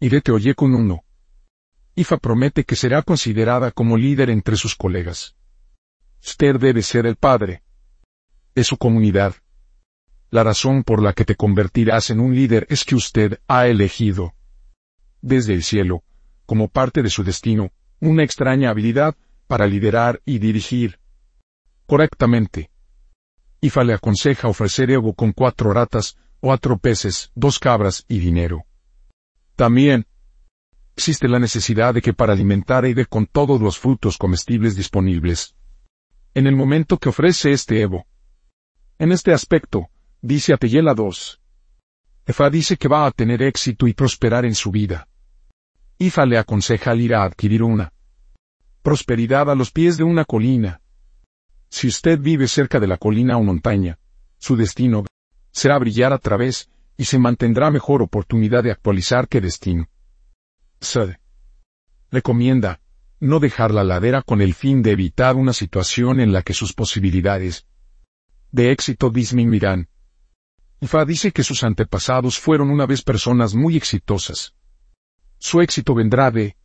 y te oye con uno. IFA promete que será considerada como líder entre sus colegas. Usted debe ser el padre de su comunidad. La razón por la que te convertirás en un líder es que usted ha elegido desde el cielo, como parte de su destino, una extraña habilidad para liderar y dirigir correctamente. Ifa le aconseja ofrecer ego con cuatro ratas, cuatro peces, dos cabras y dinero. También, existe la necesidad de que para alimentar a con todos los frutos comestibles disponibles. En el momento que ofrece este Evo. En este aspecto, dice Ateyela 2. Efa dice que va a tener éxito y prosperar en su vida. Ifa le aconseja al ir a adquirir una prosperidad a los pies de una colina. Si usted vive cerca de la colina o montaña, su destino será brillar a través y se mantendrá mejor oportunidad de actualizar que destino. Sed. Recomienda, no dejar la ladera con el fin de evitar una situación en la que sus posibilidades de éxito disminuirán. Fa dice que sus antepasados fueron una vez personas muy exitosas. Su éxito vendrá de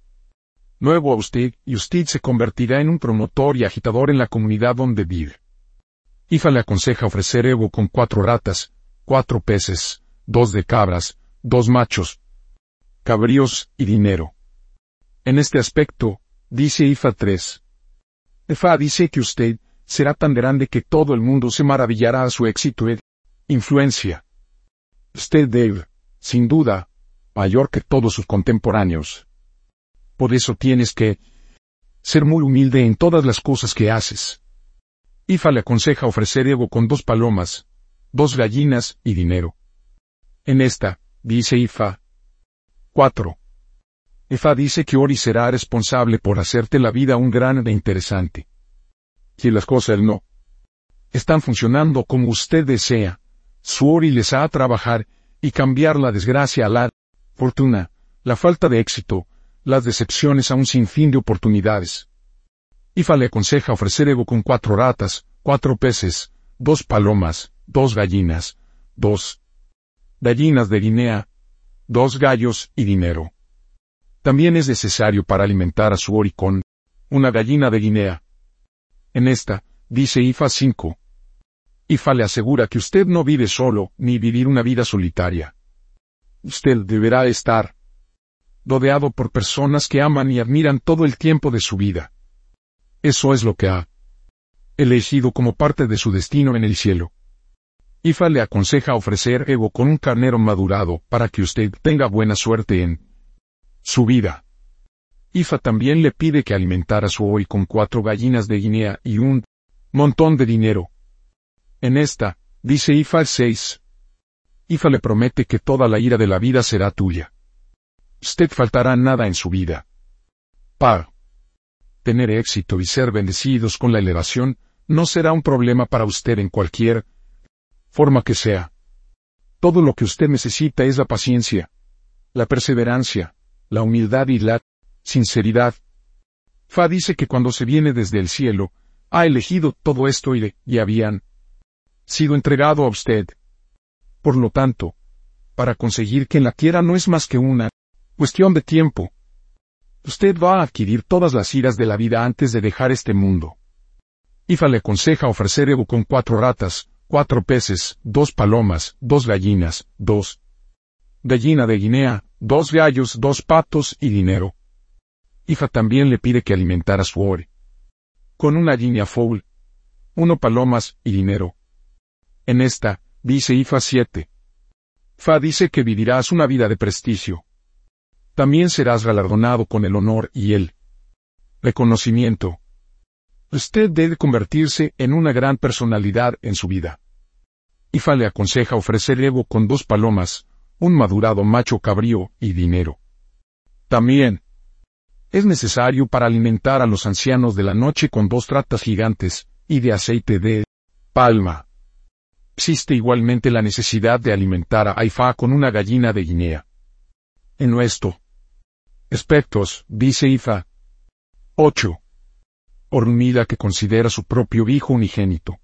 nuevo a usted y usted se convertirá en un promotor y agitador en la comunidad donde vive. Ifa le aconseja ofrecer ego con cuatro ratas, cuatro peces, dos de cabras, dos machos, cabríos y dinero. En este aspecto, dice Ifa 3. Ifa dice que usted será tan grande que todo el mundo se maravillará a su éxito y influencia. Usted debe, sin duda, mayor que todos sus contemporáneos. Por eso tienes que ser muy humilde en todas las cosas que haces. Ifa le aconseja ofrecer ego con dos palomas, dos gallinas y dinero. En esta, dice Ifa. 4. Ifa dice que Ori será responsable por hacerte la vida un gran e interesante. Si las cosas no están funcionando como usted desea, su Ori les ha a trabajar y cambiar la desgracia a la fortuna, la falta de éxito, las decepciones a un sinfín de oportunidades. Ifa le aconseja ofrecer ego con cuatro ratas, cuatro peces, dos palomas, dos gallinas, dos gallinas de Guinea, dos gallos y dinero. También es necesario para alimentar a su oricón, una gallina de Guinea. En esta, dice IFA 5. IFA le asegura que usted no vive solo, ni vivir una vida solitaria. Usted deberá estar rodeado por personas que aman y admiran todo el tiempo de su vida. Eso es lo que ha elegido como parte de su destino en el cielo. Ifa le aconseja ofrecer ego con un carnero madurado para que usted tenga buena suerte en su vida. Ifa también le pide que alimentara su hoy con cuatro gallinas de Guinea y un montón de dinero. En esta, dice Ifa 6. Ifa le promete que toda la ira de la vida será tuya. Usted faltará nada en su vida. Pa tener éxito y ser bendecidos con la elevación, no será un problema para usted en cualquier forma que sea. Todo lo que usted necesita es la paciencia, la perseverancia, la humildad y la sinceridad. Fa dice que cuando se viene desde el cielo, ha elegido todo esto y, le, y habían sido entregado a usted. Por lo tanto, para conseguir que la quiera no es más que una cuestión de tiempo. Usted va a adquirir todas las iras de la vida antes de dejar este mundo. Ifa le aconseja ofrecer ego con cuatro ratas, cuatro peces, dos palomas, dos gallinas, dos gallina de Guinea, dos gallos, dos patos y dinero. Ifa también le pide que alimentara su ore. Con una guinea foul, uno palomas y dinero. En esta, dice Ifa 7. Fa dice que vivirás una vida de prestigio también serás galardonado con el honor y el reconocimiento. Usted debe convertirse en una gran personalidad en su vida. Ifa le aconseja ofrecer ego con dos palomas, un madurado macho cabrío y dinero. También, es necesario para alimentar a los ancianos de la noche con dos tratas gigantes, y de aceite de palma. Existe igualmente la necesidad de alimentar a Ifa con una gallina de Guinea. En nuestro Aspectos, dice Ifa. 8. Hormida que considera su propio hijo unigénito.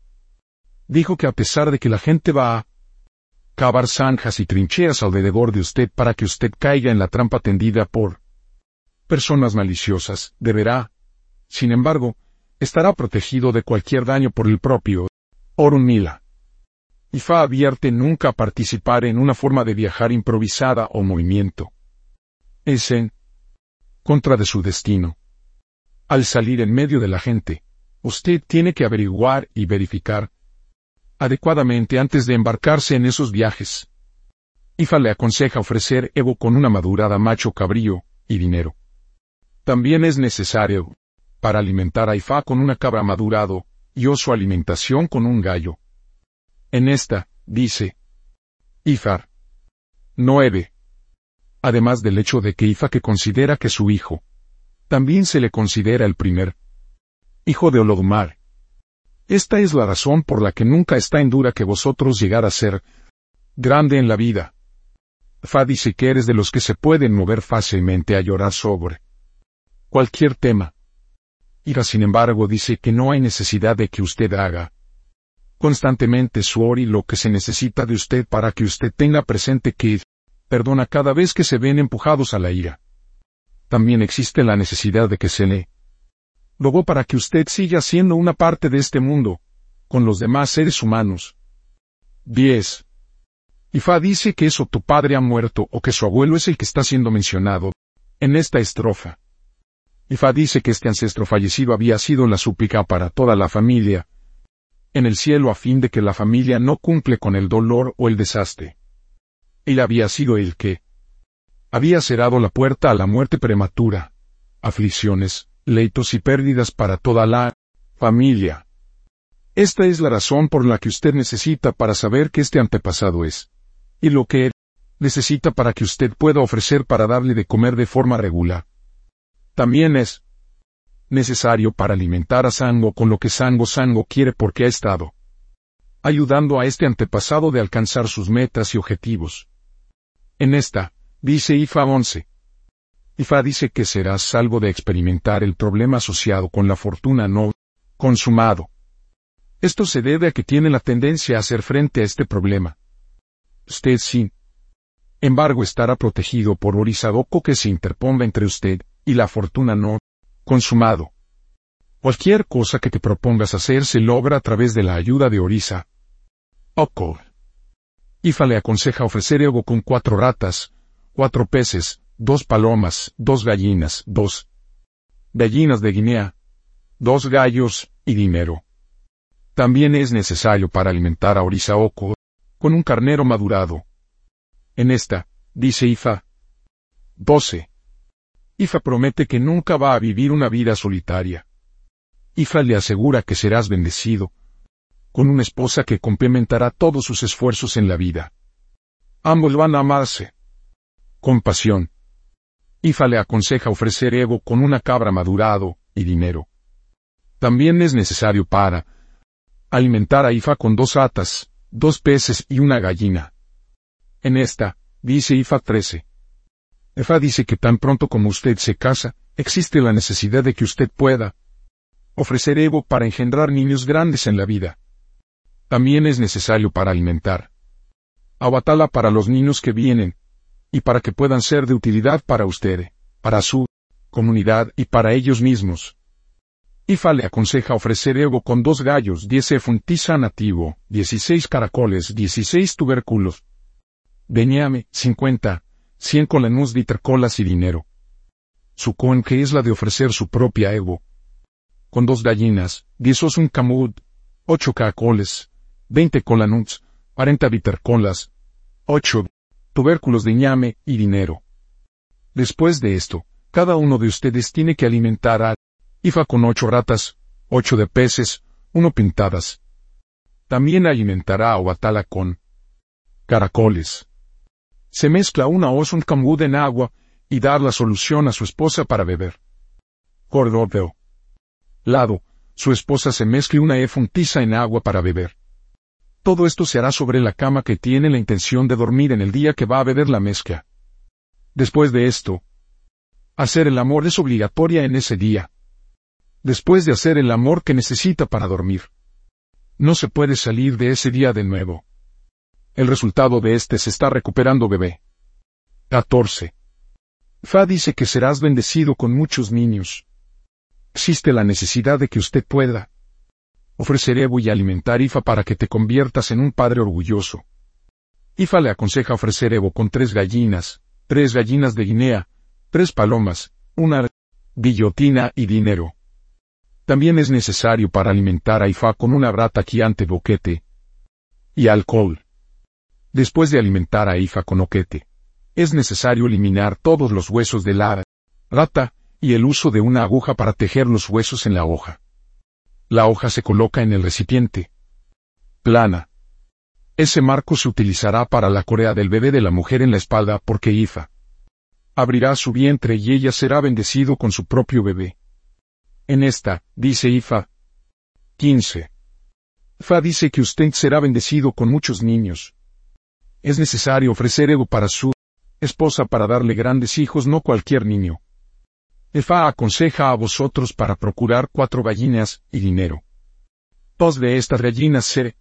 Dijo que a pesar de que la gente va a cavar zanjas y trincheras alrededor de usted para que usted caiga en la trampa tendida por personas maliciosas, deberá, sin embargo, estará protegido de cualquier daño por el propio Orunmila. Ifa advierte nunca participar en una forma de viajar improvisada o movimiento. Es en contra de su destino. Al salir en medio de la gente, usted tiene que averiguar y verificar adecuadamente antes de embarcarse en esos viajes. Ifa le aconseja ofrecer Evo con una madurada macho cabrío y dinero. También es necesario, para alimentar a Ifa con una cabra madurado, y o su alimentación con un gallo. En esta, dice, Ifar. 9. Además del hecho de que Ifa que considera que su hijo, también se le considera el primer hijo de Olodumare. Esta es la razón por la que nunca está en duda que vosotros llegar a ser grande en la vida. Fa dice que eres de los que se pueden mover fácilmente a llorar sobre cualquier tema. Ira sin embargo dice que no hay necesidad de que usted haga constantemente su ori lo que se necesita de usted para que usted tenga presente que perdona cada vez que se ven empujados a la ira. También existe la necesidad de que se le Luego para que usted siga siendo una parte de este mundo, con los demás seres humanos. 10. Ifa dice que eso tu padre ha muerto o que su abuelo es el que está siendo mencionado en esta estrofa. Ifa dice que este ancestro fallecido había sido la súplica para toda la familia, en el cielo a fin de que la familia no cumple con el dolor o el desastre. Él había sido el que había cerrado la puerta a la muerte prematura, aflicciones, leitos y pérdidas para toda la familia. Esta es la razón por la que usted necesita para saber que este antepasado es, y lo que necesita para que usted pueda ofrecer para darle de comer de forma regular. También es necesario para alimentar a Sango con lo que Sango Sango quiere porque ha estado ayudando a este antepasado de alcanzar sus metas y objetivos. En esta, dice Ifa 11, Ifa dice que serás salvo de experimentar el problema asociado con la fortuna no consumado. Esto se debe a que tiene la tendencia a hacer frente a este problema. Usted sin embargo estará protegido por Orisadoko que se interponga entre usted y la fortuna no consumado. Cualquier cosa que te propongas hacer se logra a través de la ayuda de Orisa. Oko. Ifa le aconseja ofrecer ego con cuatro ratas, cuatro peces, dos palomas, dos gallinas, dos gallinas de Guinea, dos gallos y dinero. También es necesario para alimentar a Orisaoko con un carnero madurado. En esta, dice Ifa. 12. Ifa promete que nunca va a vivir una vida solitaria. Ifa le asegura que serás bendecido, con una esposa que complementará todos sus esfuerzos en la vida. Ambos van a amarse. Compasión. Ifa le aconseja ofrecer ego con una cabra madurado y dinero. También es necesario para alimentar a Ifa con dos atas, dos peces y una gallina. En esta, dice Ifa 13. Ifa dice que tan pronto como usted se casa, existe la necesidad de que usted pueda ofrecer ego para engendrar niños grandes en la vida. También es necesario para alimentar a para los niños que vienen, y para que puedan ser de utilidad para usted, para su comunidad y para ellos mismos. IFA le aconseja ofrecer ego con dos gallos, 10 funtisa nativo, 16 caracoles, 16 tubérculos. Beñame, 50, 100 colenus de y dinero. Su que es la de ofrecer su propia ego. Con dos gallinas, 10 un camud, 8 caracoles, 20 colanuts, 40 vitercolas, 8 tubérculos de ñame y dinero. Después de esto, cada uno de ustedes tiene que alimentar a Ifa con ocho ratas, ocho de peces, uno pintadas. También alimentará a Obatala con caracoles. Se mezcla una un camud en agua y dar la solución a su esposa para beber. Cordoveo. Lado, su esposa se mezcle una efuntiza en agua para beber. Todo esto se hará sobre la cama que tiene la intención de dormir en el día que va a beber la mezcla. Después de esto, hacer el amor es obligatoria en ese día. Después de hacer el amor que necesita para dormir. No se puede salir de ese día de nuevo. El resultado de este se está recuperando bebé. 14. Fa dice que serás bendecido con muchos niños. Existe la necesidad de que usted pueda ofrecer Evo y alimentar Ifa para que te conviertas en un padre orgulloso. Ifa le aconseja ofrecer Evo con tres gallinas, tres gallinas de Guinea, tres palomas, una guillotina y dinero. También es necesario para alimentar a Ifa con una rata quiante boquete y alcohol. Después de alimentar a Ifa con oquete, es necesario eliminar todos los huesos de la rata y el uso de una aguja para tejer los huesos en la hoja. La hoja se coloca en el recipiente. Plana. Ese marco se utilizará para la corea del bebé de la mujer en la espalda porque Ifa abrirá su vientre y ella será bendecido con su propio bebé. En esta, dice Ifa. 15. Fa dice que usted será bendecido con muchos niños. Es necesario ofrecer ego para su esposa para darle grandes hijos, no cualquier niño. Efa aconseja a vosotros para procurar cuatro gallinas y dinero. Dos de estas gallinas se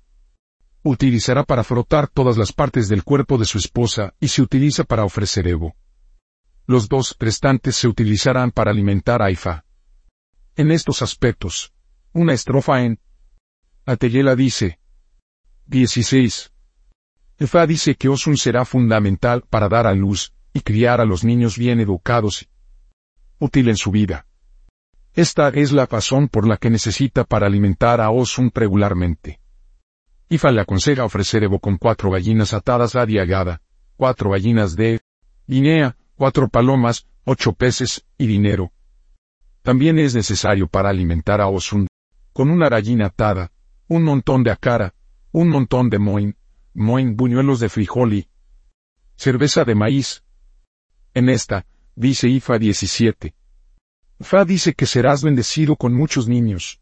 utilizará para frotar todas las partes del cuerpo de su esposa y se utiliza para ofrecer ego. Los dos restantes se utilizarán para alimentar a Ifa. En estos aspectos, una estrofa en Ateyela dice 16. Efa dice que Osun será fundamental para dar a luz y criar a los niños bien educados útil en su vida. Esta es la razón por la que necesita para alimentar a Osun regularmente. Ifa le aconseja ofrecer Evo con cuatro gallinas atadas a diagada, cuatro gallinas de Guinea, cuatro palomas, ocho peces y dinero. También es necesario para alimentar a Osun, con una gallina atada, un montón de acara, un montón de moin, moin buñuelos de frijol y cerveza de maíz. En esta, dice Ifa 17. Fa dice que serás bendecido con muchos niños.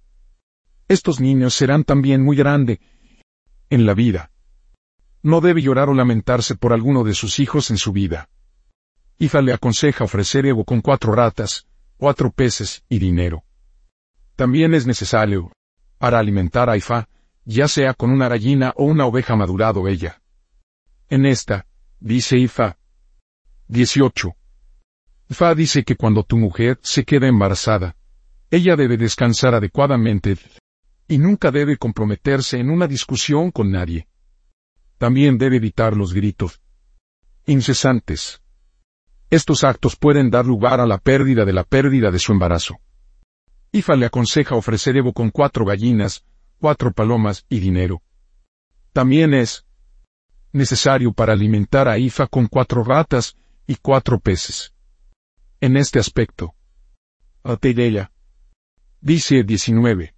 Estos niños serán también muy grandes en la vida. No debe llorar o lamentarse por alguno de sus hijos en su vida. Ifa le aconseja ofrecer ego con cuatro ratas, cuatro peces y dinero. También es necesario, para alimentar a Ifa, ya sea con una gallina o una oveja madurado ella. En esta, dice Ifa. 18. Ifa dice que cuando tu mujer se queda embarazada, ella debe descansar adecuadamente y nunca debe comprometerse en una discusión con nadie. También debe evitar los gritos incesantes estos actos pueden dar lugar a la pérdida de la pérdida de su embarazo. Ifa le aconseja ofrecer Evo con cuatro gallinas, cuatro palomas y dinero. También es necesario para alimentar a Ifa con cuatro ratas y cuatro peces. En este aspecto, ella dice 19.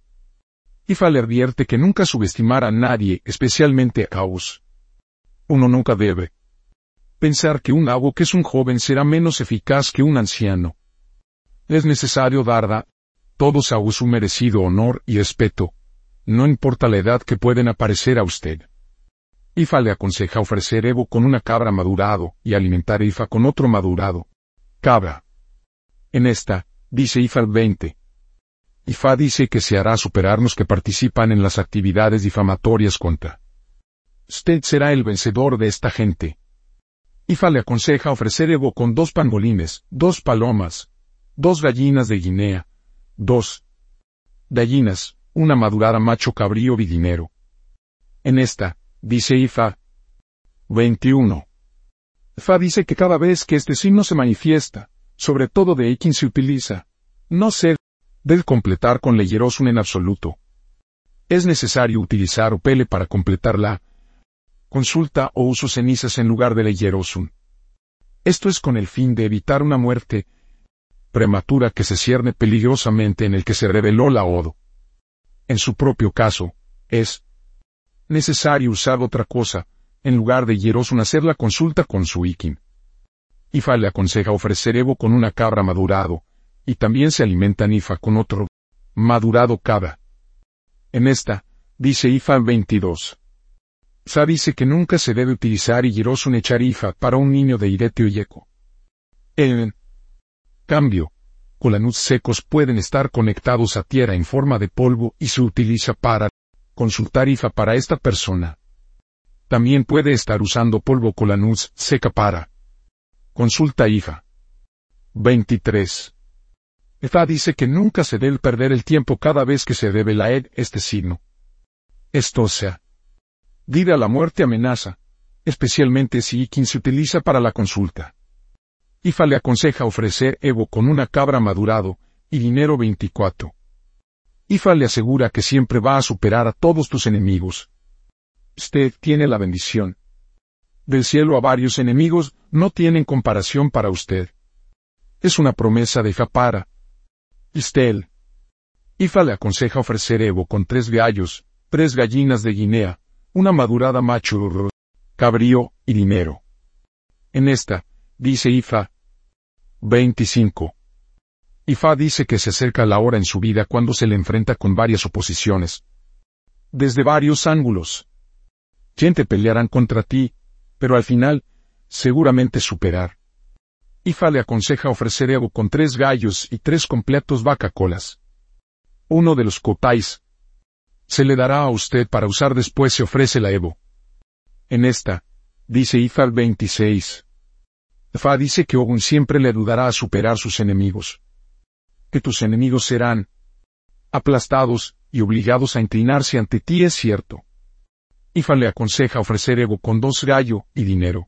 Ifa le advierte que nunca subestimar a nadie, especialmente a Caos. Uno nunca debe pensar que un abo que es un joven será menos eficaz que un anciano. Es necesario dar a todos a su merecido honor y respeto, no importa la edad que pueden aparecer a usted. Ifa le aconseja ofrecer Evo con una cabra madurado y alimentar Ifa con otro madurado. Cabra. En esta, dice Ifa el 20. Ifa dice que se hará superar los que participan en las actividades difamatorias contra. Usted será el vencedor de esta gente. Ifa le aconseja ofrecer Evo con dos pangolines, dos palomas, dos gallinas de Guinea, dos gallinas, una madurada macho cabrío vidinero. En esta, dice Ifa. 21. Ifa dice que cada vez que este signo se manifiesta, sobre todo de quien se utiliza, no se debe completar con leyerosun en absoluto. Es necesario utilizar opele para completarla, consulta o uso cenizas en lugar de leyerosun. Esto es con el fin de evitar una muerte prematura que se cierne peligrosamente en el que se reveló la odo. En su propio caso, es necesario usar otra cosa, en lugar de Yerosun hacer la consulta con su Ikin. Ifa le aconseja ofrecer Evo con una cabra madurado, y también se alimenta Nifa con otro madurado cabra. En esta, dice Ifa 22. Fa dice que nunca se debe utilizar Yirosun echarifa para un niño de Irete o Yeco. En cambio, colanuts secos pueden estar conectados a tierra en forma de polvo y se utiliza para consultar IFA para esta persona. También puede estar usando polvo colanuz seca para. Consulta hija. 23. Efa dice que nunca se debe perder el tiempo cada vez que se debe laer este signo. Esto sea. Vida a la muerte amenaza, especialmente si quien se utiliza para la consulta. Ifa le aconseja ofrecer Evo con una cabra madurado y dinero 24. Ifa le asegura que siempre va a superar a todos tus enemigos, Usted tiene la bendición. Del cielo a varios enemigos no tienen comparación para usted. Es una promesa de Japara. Istel. Ifa le aconseja ofrecer Evo con tres gallos, tres gallinas de Guinea, una madurada macho, cabrío y dinero. En esta, dice Ifa. 25. Ifa dice que se acerca la hora en su vida cuando se le enfrenta con varias oposiciones. Desde varios ángulos gente pelearán contra ti, pero al final, seguramente superar. Ifa le aconseja ofrecer Evo con tres gallos y tres completos vaca colas. Uno de los cotais. Se le dará a usted para usar después se ofrece la Evo. En esta, dice Ifa al 26. Fa dice que Ogun siempre le ayudará a superar sus enemigos. Que tus enemigos serán aplastados y obligados a inclinarse ante ti es cierto. Ifa le aconseja ofrecer ego con dos gallo y dinero.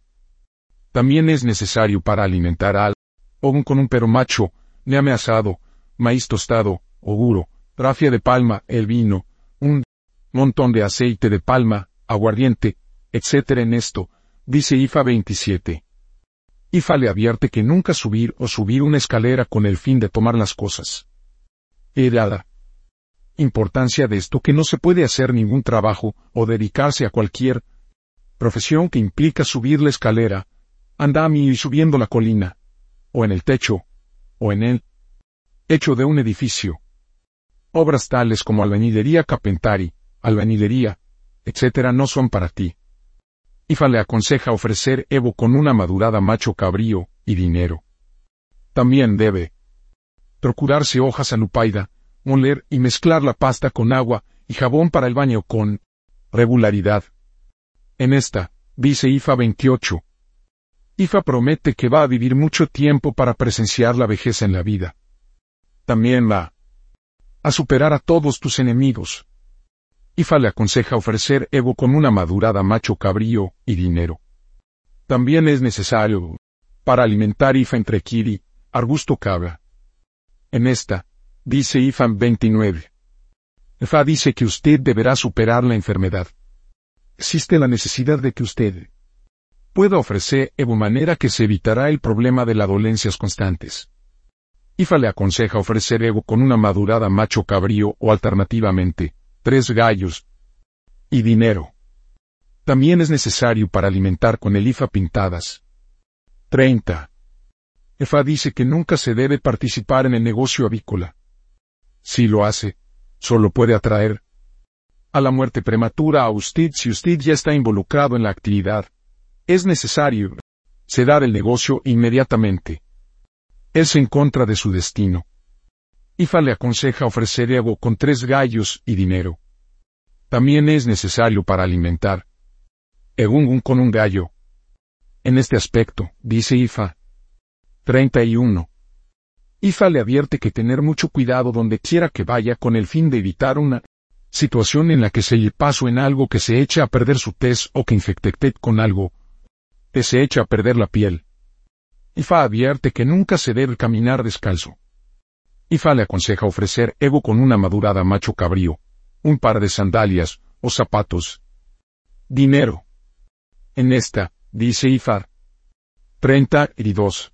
También es necesario para alimentar al ogun con un perro macho, neame asado, maíz tostado, oguro, rafia de palma, el vino, un montón de aceite de palma, aguardiente, etc. En esto, dice Ifa 27. Ifa le advierte que nunca subir o subir una escalera con el fin de tomar las cosas. Edada importancia de esto que no se puede hacer ningún trabajo o dedicarse a cualquier profesión que implica subir la escalera, andami y subiendo la colina, o en el techo, o en el hecho de un edificio. Obras tales como albañilería capentari, albañilería, etc. no son para ti. Ifa le aconseja ofrecer Evo con una madurada macho cabrío y dinero. También debe procurarse hojas anupaida, moler y mezclar la pasta con agua y jabón para el baño con regularidad. En esta, dice IFA 28. IFA promete que va a vivir mucho tiempo para presenciar la vejez en la vida. También va a superar a todos tus enemigos. IFA le aconseja ofrecer Evo con una madurada macho cabrío y dinero. También es necesario para alimentar IFA entre Kiri, Arbusto Cabra. En esta, dice Ifan 29. Fa dice que usted deberá superar la enfermedad. Existe la necesidad de que usted pueda ofrecer Evo manera que se evitará el problema de las dolencias constantes. Ifa le aconseja ofrecer Evo con una madurada macho cabrío o alternativamente, tres gallos y dinero. También es necesario para alimentar con el IFA pintadas. 30. Efa dice que nunca se debe participar en el negocio avícola. Si lo hace, solo puede atraer a la muerte prematura a usted si usted ya está involucrado en la actividad. Es necesario ceder el negocio inmediatamente. Es en contra de su destino. Ifa le aconseja ofrecer Evo con tres gallos y dinero. También es necesario para alimentar. Egungun con un gallo. En este aspecto, dice Ifa. 31. IFA le advierte que tener mucho cuidado donde quiera que vaya con el fin de evitar una situación en la que se le paso en algo que se echa a perder su tez o que infecte con algo que se echa a perder la piel. IFA advierte que nunca se debe caminar descalzo. IFA le aconseja ofrecer Evo con una madurada macho cabrío, un par de sandalias o zapatos. Dinero. En esta, dice IFA. 32.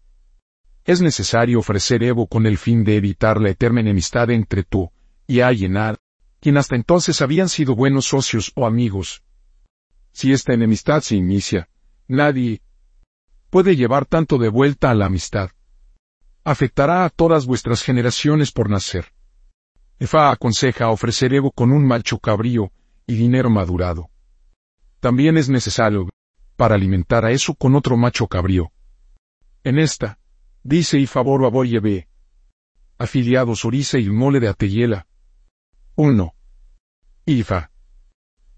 Es necesario ofrecer Evo con el fin de evitar la eterna enemistad entre tú y Ayenar, quien hasta entonces habían sido buenos socios o amigos. Si esta enemistad se inicia, nadie puede llevar tanto de vuelta a la amistad. Afectará a todas vuestras generaciones por nacer. Efa aconseja ofrecer Evo con un macho cabrío y dinero madurado. También es necesario, para alimentar a eso con otro macho cabrío. En esta, Dice y favor a B. Afiliados Orisa y Mole de Ateyela. 1. IFA.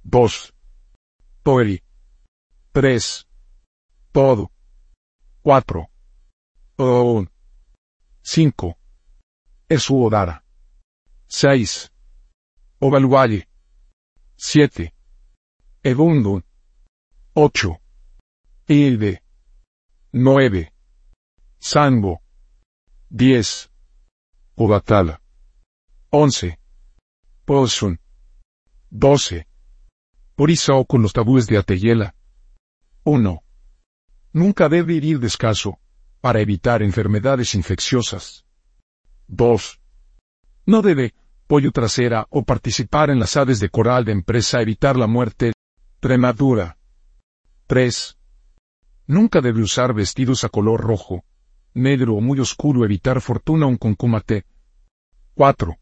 2. Toeri. 3. Todo. 4. O. 5. Esuodara. 6. Ovalualle. 7. Ebundo. 8. Ilde. 9. Sango. 10. Obatala. 11. Posun. 12. Por con los tabúes de Ateyela. 1. Nunca debe ir descalzo, para evitar enfermedades infecciosas. 2. No debe, pollo trasera o participar en las aves de coral de empresa evitar la muerte prematura. 3. Nunca debe usar vestidos a color rojo, negro o muy oscuro evitar fortuna un concumate. 4.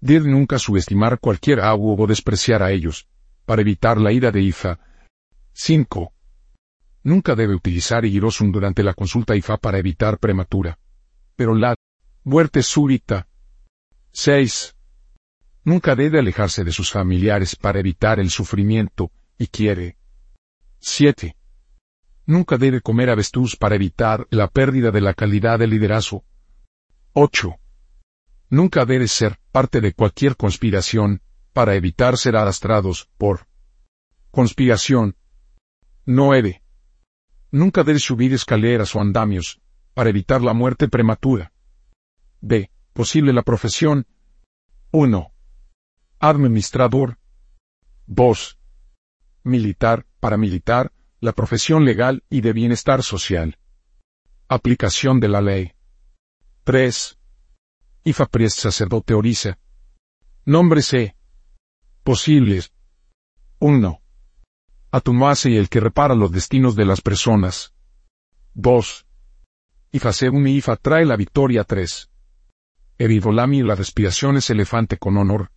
Debe nunca subestimar cualquier agua o despreciar a ellos, para evitar la ira de Ifa. 5. Nunca debe utilizar Irosum durante la consulta IFA para evitar prematura. Pero la muerte súbita. 6. Nunca debe alejarse de sus familiares para evitar el sufrimiento, y quiere. 7. Nunca debe comer avestruz para evitar la pérdida de la calidad del liderazgo. 8. Nunca debe ser parte de cualquier conspiración, para evitar ser arrastrados por conspiración. 9. Nunca debe subir escaleras o andamios, para evitar la muerte prematura. B. Posible la profesión. 1. Administrador. 2. Militar, paramilitar, la profesión legal y de bienestar social. Aplicación de la ley. 3. IFA Priest sacerdote Orisa. Nombre C. Posibles. 1. Atumase y el que repara los destinos de las personas. 2. Ifa según mi Ifa trae la victoria 3. Evivolami y la respiración es elefante con honor.